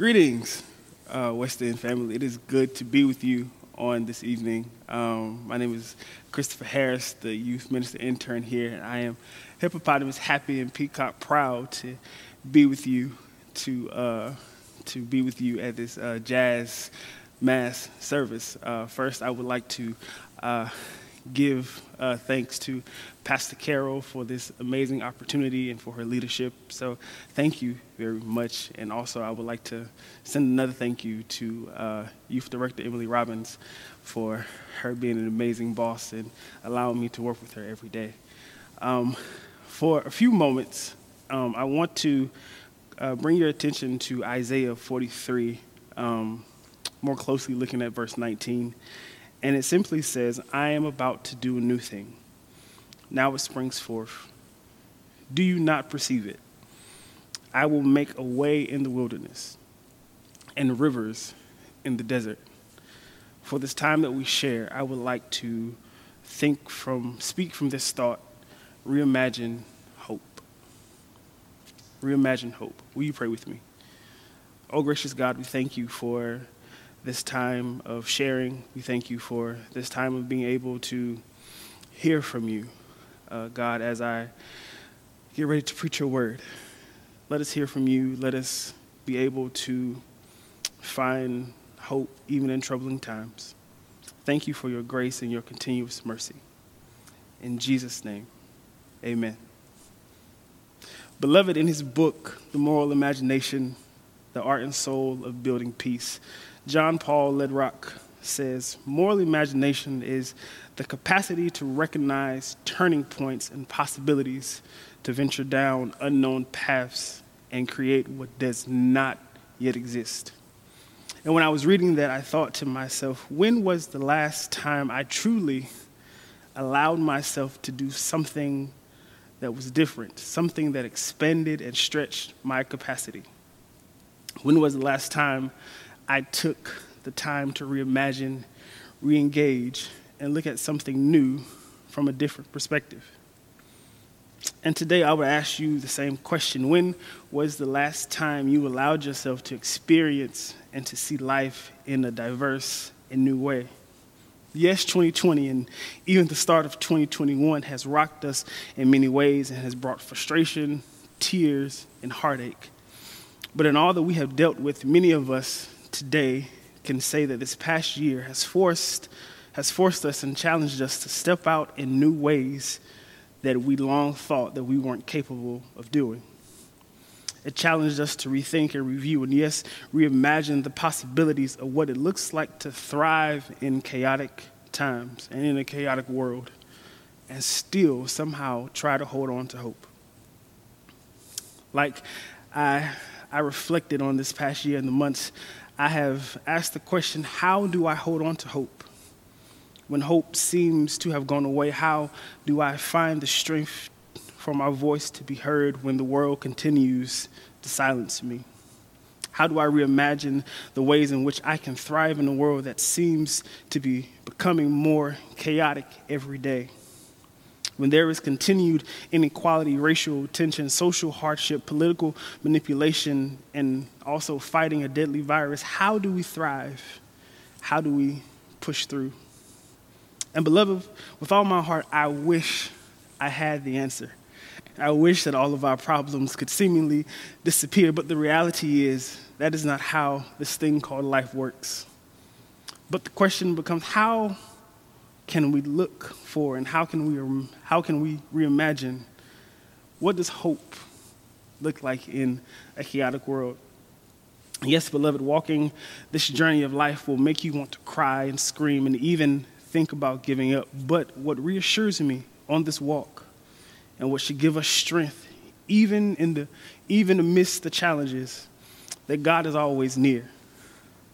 Greetings, uh, West End family. It is good to be with you on this evening. Um, my name is Christopher Harris, the youth minister intern here, and I am hippopotamus happy and peacock proud to be with you to uh, to be with you at this uh, jazz mass service. Uh, first, I would like to uh, give uh, thanks to Pastor Carol for this amazing opportunity and for her leadership. So, thank you very much. And also, I would like to send another thank you to uh, Youth Director Emily Robbins for her being an amazing boss and allowing me to work with her every day. Um, for a few moments, um, I want to uh, bring your attention to Isaiah 43, um, more closely looking at verse 19. And it simply says, I am about to do a new thing. Now it springs forth. Do you not perceive it? I will make a way in the wilderness and rivers in the desert. For this time that we share, I would like to think from, speak from this thought, reimagine hope. Reimagine hope. Will you pray with me? Oh, gracious God, we thank you for this time of sharing. We thank you for this time of being able to hear from you, uh, God, as I get ready to preach your word. Let us hear from you. Let us be able to find hope even in troubling times. Thank you for your grace and your continuous mercy. In Jesus' name, amen. Beloved, in his book, The Moral Imagination, The Art and Soul of Building Peace, John Paul Lederach says moral imagination is the capacity to recognize turning points and possibilities to venture down unknown paths and create what does not yet exist. And when I was reading that, I thought to myself, when was the last time I truly allowed myself to do something that was different, something that expanded and stretched my capacity? When was the last time I took the time to reimagine, re engage, and look at something new from a different perspective. And today I would ask you the same question When was the last time you allowed yourself to experience and to see life in a diverse and new way? Yes, 2020 and even the start of 2021 has rocked us in many ways and has brought frustration, tears, and heartache. But in all that we have dealt with, many of us today can say that this past year has forced, has forced us and challenged us to step out in new ways that we long thought that we weren't capable of doing. It challenged us to rethink and review and, yes, reimagine the possibilities of what it looks like to thrive in chaotic times and in a chaotic world and still somehow try to hold on to hope. Like I, I reflected on this past year and the months I have asked the question how do I hold on to hope? When hope seems to have gone away, how do I find the strength for my voice to be heard when the world continues to silence me? How do I reimagine the ways in which I can thrive in a world that seems to be becoming more chaotic every day? When there is continued inequality, racial tension, social hardship, political manipulation, and also fighting a deadly virus, how do we thrive? How do we push through? And, beloved, with all my heart, I wish I had the answer. I wish that all of our problems could seemingly disappear, but the reality is that is not how this thing called life works. But the question becomes how can we look for and how can we, how can we reimagine what does hope look like in a chaotic world? Yes, beloved, walking this journey of life will make you want to cry and scream and even think about giving up. But what reassures me on this walk and what should give us strength, even in the even amidst the challenges, that God is always near.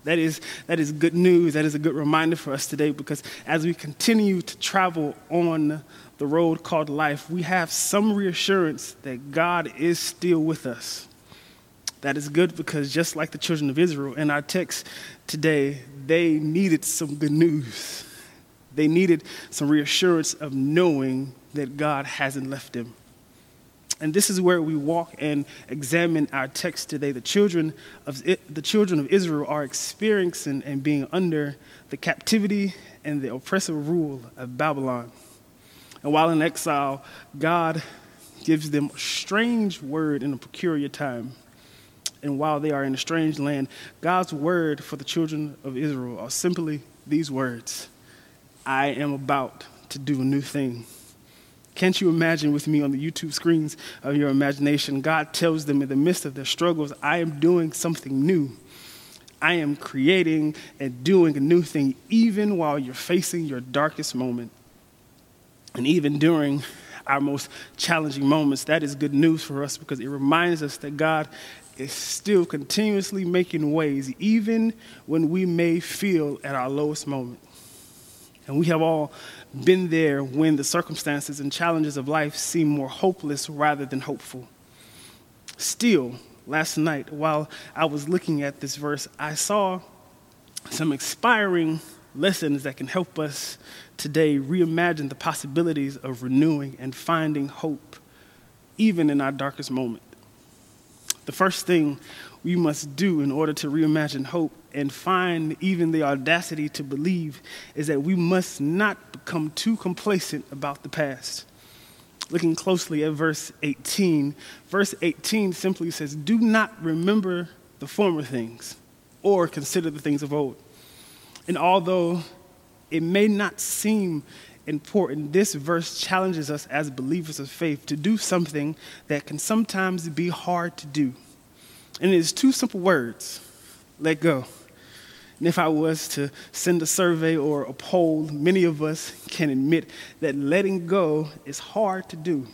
That is, that is good news. That is a good reminder for us today because as we continue to travel on the road called life, we have some reassurance that God is still with us. That is good because just like the children of Israel in our text today, they needed some good news. They needed some reassurance of knowing that God hasn't left them. And this is where we walk and examine our text today. The children of, the children of Israel are experiencing and being under the captivity and the oppressive rule of Babylon. And while in exile, God gives them a strange word in a peculiar time. And while they are in a strange land, God's word for the children of Israel are simply these words I am about to do a new thing. Can't you imagine with me on the YouTube screens of your imagination? God tells them in the midst of their struggles, I am doing something new. I am creating and doing a new thing, even while you're facing your darkest moment. And even during our most challenging moments, that is good news for us because it reminds us that God is still continuously making ways, even when we may feel at our lowest moment. And we have all been there when the circumstances and challenges of life seem more hopeless rather than hopeful. Still, last night, while I was looking at this verse, I saw some inspiring lessons that can help us today reimagine the possibilities of renewing and finding hope, even in our darkest moment. The first thing we must do in order to reimagine hope and find even the audacity to believe is that we must not become too complacent about the past. Looking closely at verse 18, verse 18 simply says, Do not remember the former things or consider the things of old. And although it may not seem important, this verse challenges us as believers of faith to do something that can sometimes be hard to do. And it is two simple words let go. And if I was to send a survey or a poll, many of us can admit that letting go is hard to do.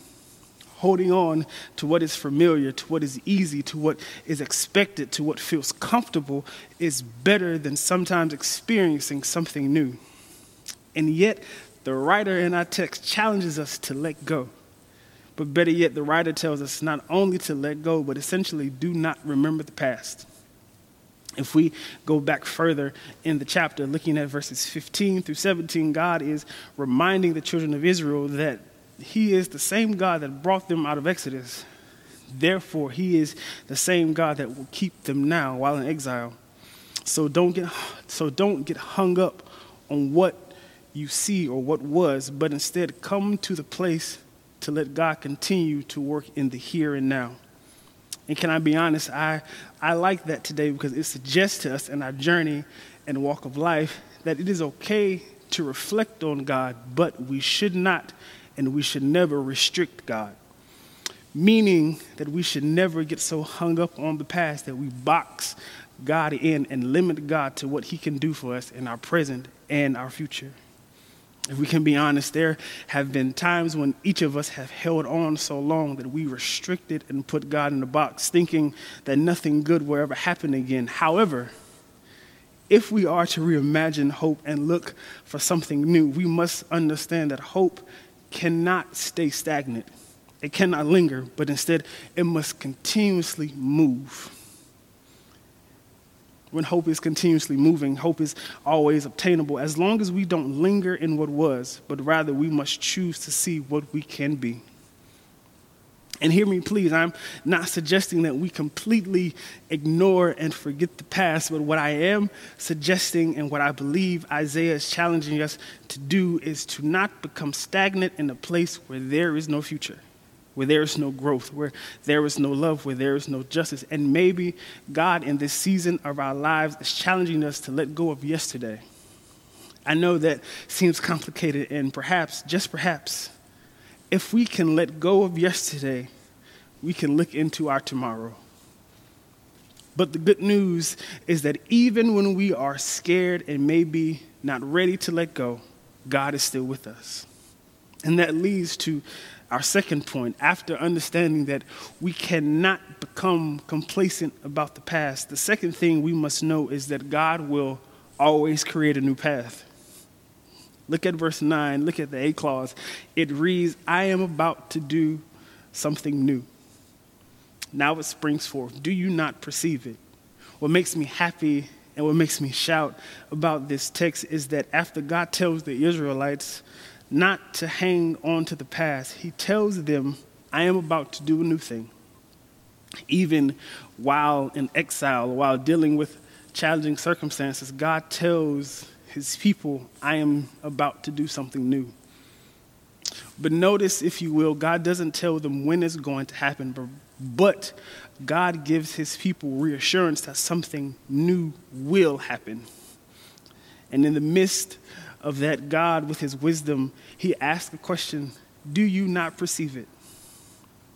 Holding on to what is familiar, to what is easy, to what is expected, to what feels comfortable is better than sometimes experiencing something new. And yet, the writer in our text challenges us to let go. But better yet, the writer tells us not only to let go, but essentially do not remember the past. If we go back further in the chapter, looking at verses 15 through 17, God is reminding the children of Israel that He is the same God that brought them out of Exodus. Therefore, He is the same God that will keep them now while in exile. So don't get, so don't get hung up on what you see or what was, but instead come to the place to let God continue to work in the here and now. And can I be honest? I, I like that today because it suggests to us in our journey and walk of life that it is okay to reflect on God, but we should not and we should never restrict God. Meaning that we should never get so hung up on the past that we box God in and limit God to what He can do for us in our present and our future. If we can be honest, there have been times when each of us have held on so long that we restricted and put God in a box, thinking that nothing good will ever happen again. However, if we are to reimagine hope and look for something new, we must understand that hope cannot stay stagnant. It cannot linger, but instead it must continuously move when hope is continuously moving, hope is always obtainable, as long as we don't linger in what was, but rather we must choose to see what we can be. And hear me, please, I'm not suggesting that we completely ignore and forget the past, but what I am suggesting and what I believe Isaiah is challenging us to do is to not become stagnant in a place where there is no future where there is no growth, where there is no love, where there is no justice. And maybe God, in this season of our lives, is challenging us to let go of yesterday. I know that seems complicated, and perhaps, just perhaps, if we can let go of yesterday, we can look into our tomorrow. But the good news is that even when we are scared and maybe not ready to let go, God is still with us. And that leads to our second point, after understanding that we cannot become complacent about the past, the second thing we must know is that God will always create a new path. Look at verse 9, look at the A clause. It reads, I am about to do something new. Now it springs forth. Do you not perceive it? What makes me happy and what makes me shout about this text is that after God tells the Israelites, not to hang on to the past. He tells them I am about to do a new thing. Even while in exile, while dealing with challenging circumstances, God tells his people, I am about to do something new. But notice, if you will, God doesn't tell them when it's going to happen, but, God gives his people reassurance that something new will happen. And in the midst of that, God, with his wisdom, he asks the question Do you not perceive it?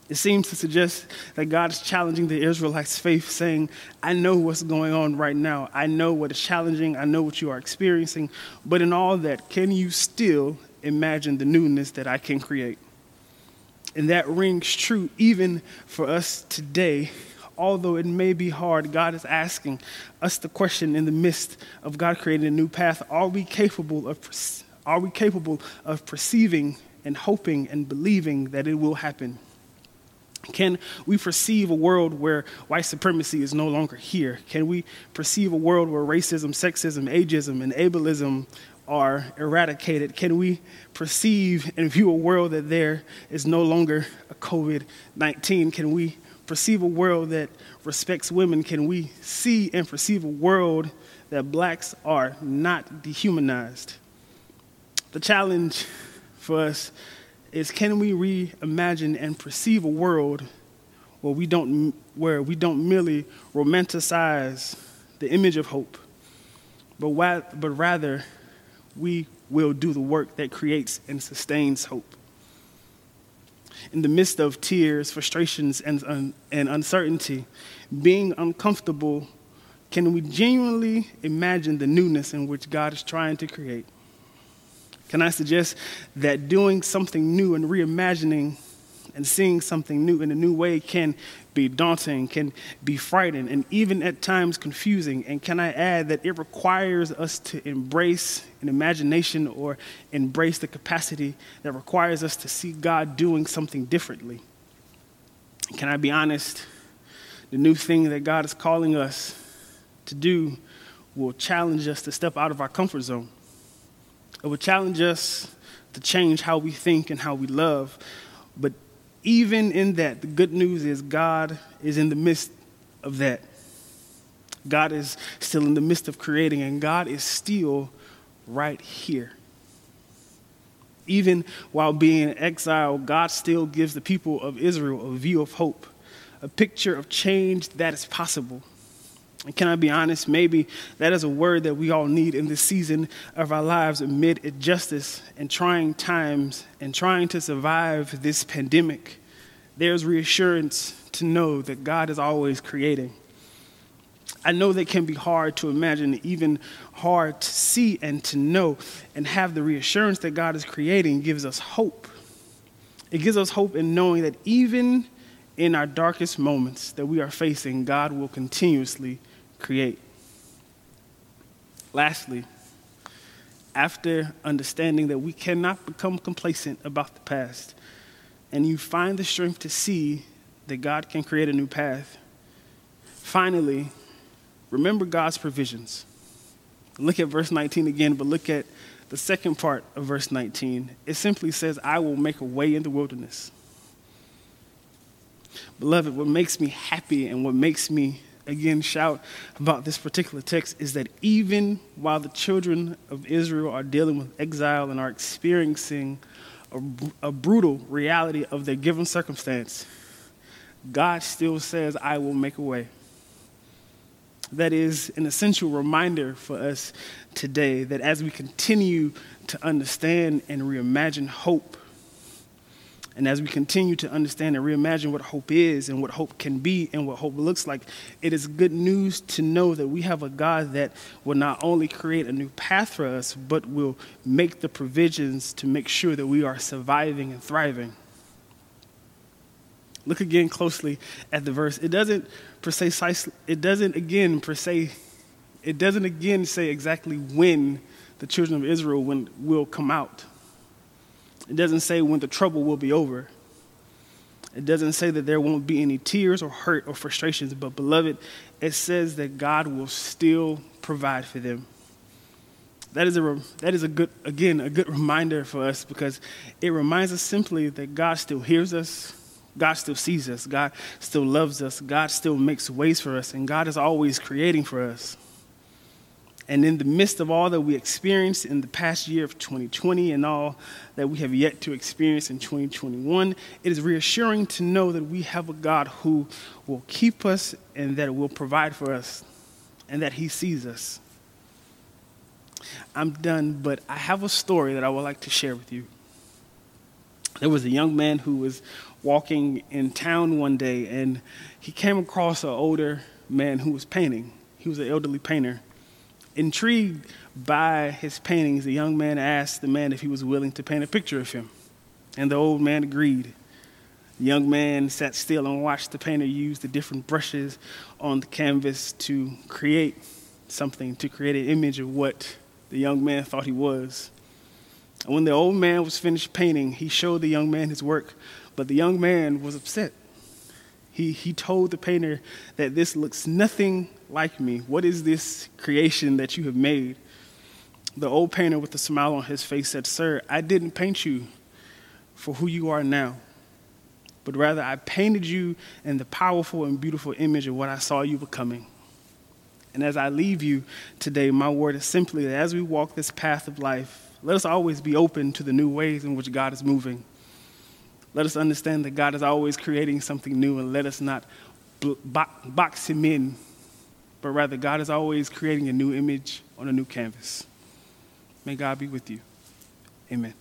It seems to suggest that God is challenging the Israelites' faith, saying, I know what's going on right now. I know what is challenging. I know what you are experiencing. But in all that, can you still imagine the newness that I can create? And that rings true even for us today. Although it may be hard, God is asking us the question in the midst of God creating a new path are we capable of, are we capable of perceiving and hoping and believing that it will happen? Can we perceive a world where white supremacy is no longer here? Can we perceive a world where racism, sexism, ageism, and ableism are eradicated? Can we perceive and view a world that there is no longer a COVID 19? Can we perceive a world that respects women? Can we see and perceive a world that blacks are not dehumanized? The challenge for us is can we reimagine and perceive a world where we don't, where we don't merely romanticize the image of hope, but, why, but rather we will do the work that creates and sustains hope. In the midst of tears, frustrations, and, and uncertainty, being uncomfortable, can we genuinely imagine the newness in which God is trying to create? Can I suggest that doing something new and reimagining and seeing something new in a new way can be daunting, can be frightening, and even at times confusing? And can I add that it requires us to embrace an imagination or embrace the capacity that requires us to see God doing something differently? Can I be honest? The new thing that God is calling us to do will challenge us to step out of our comfort zone. It will challenge us to change how we think and how we love. But even in that, the good news is God is in the midst of that. God is still in the midst of creating, and God is still right here. Even while being in exile, God still gives the people of Israel a view of hope, a picture of change that is possible. And can I be honest? Maybe that is a word that we all need in this season of our lives amid injustice and trying times and trying to survive this pandemic. There's reassurance to know that God is always creating. I know that can be hard to imagine, even hard to see and to know, and have the reassurance that God is creating gives us hope. It gives us hope in knowing that even in our darkest moments that we are facing, God will continuously create. Lastly, after understanding that we cannot become complacent about the past, and you find the strength to see that God can create a new path, finally, remember God's provisions. Look at verse 19 again, but look at the second part of verse 19. It simply says, I will make a way in the wilderness. Beloved, what makes me happy and what makes me again shout about this particular text is that even while the children of Israel are dealing with exile and are experiencing a, a, brutal reality of their given circumstance, God still says, I will make a way. That is an essential reminder for us today that as we continue to understand and reimagine hope and as we continue to understand and reimagine what hope is and what hope can be and what hope looks like, it is good news to know that we have a God that will not only create a new path for us, but will make the provisions to make sure that we are surviving and thriving. Look again closely at the verse. It doesn't precise, it doesn't again per se, it doesn't again say exactly when the children of Israel will come out. It doesn't say when the trouble will be over. It doesn't say that there won't be any tears or hurt or frustrations, but beloved, it says that God will still provide for them. That is a, that is a good, again, a good reminder for us because it reminds us simply that God still hears us, God still sees us. God still loves us. God still makes ways for us. And God is always creating for us. And in the midst of all that we experienced in the past year of 2020 and all that we have yet to experience in 2021, it is reassuring to know that we have a God who will keep us and that will provide for us and that He sees us. I'm done, but I have a story that I would like to share with you. There was a young man who was walking in town one day and he came across an older man who was painting. He was an elderly painter. Intrigued by his paintings, the young man asked the man if he was willing to paint a picture of him. And the old man agreed. The young man sat still and watched the painter use the different brushes on the canvas to create something, to create an image of what the young man thought he was. And when the old man was finished painting, he showed the young man his work, but the young man was upset. He, he told the painter that this looks nothing like me. What is this creation that you have made? The old painter, with a smile on his face, said, Sir, I didn't paint you for who you are now, but rather I painted you in the powerful and beautiful image of what I saw you becoming. And as I leave you today, my word is simply that as we walk this path of life, let us always be open to the new ways in which God is moving. Let us understand that God is always creating something new and let us not box him in, but rather God is always creating a new image on a new canvas. May God be with you. Amen.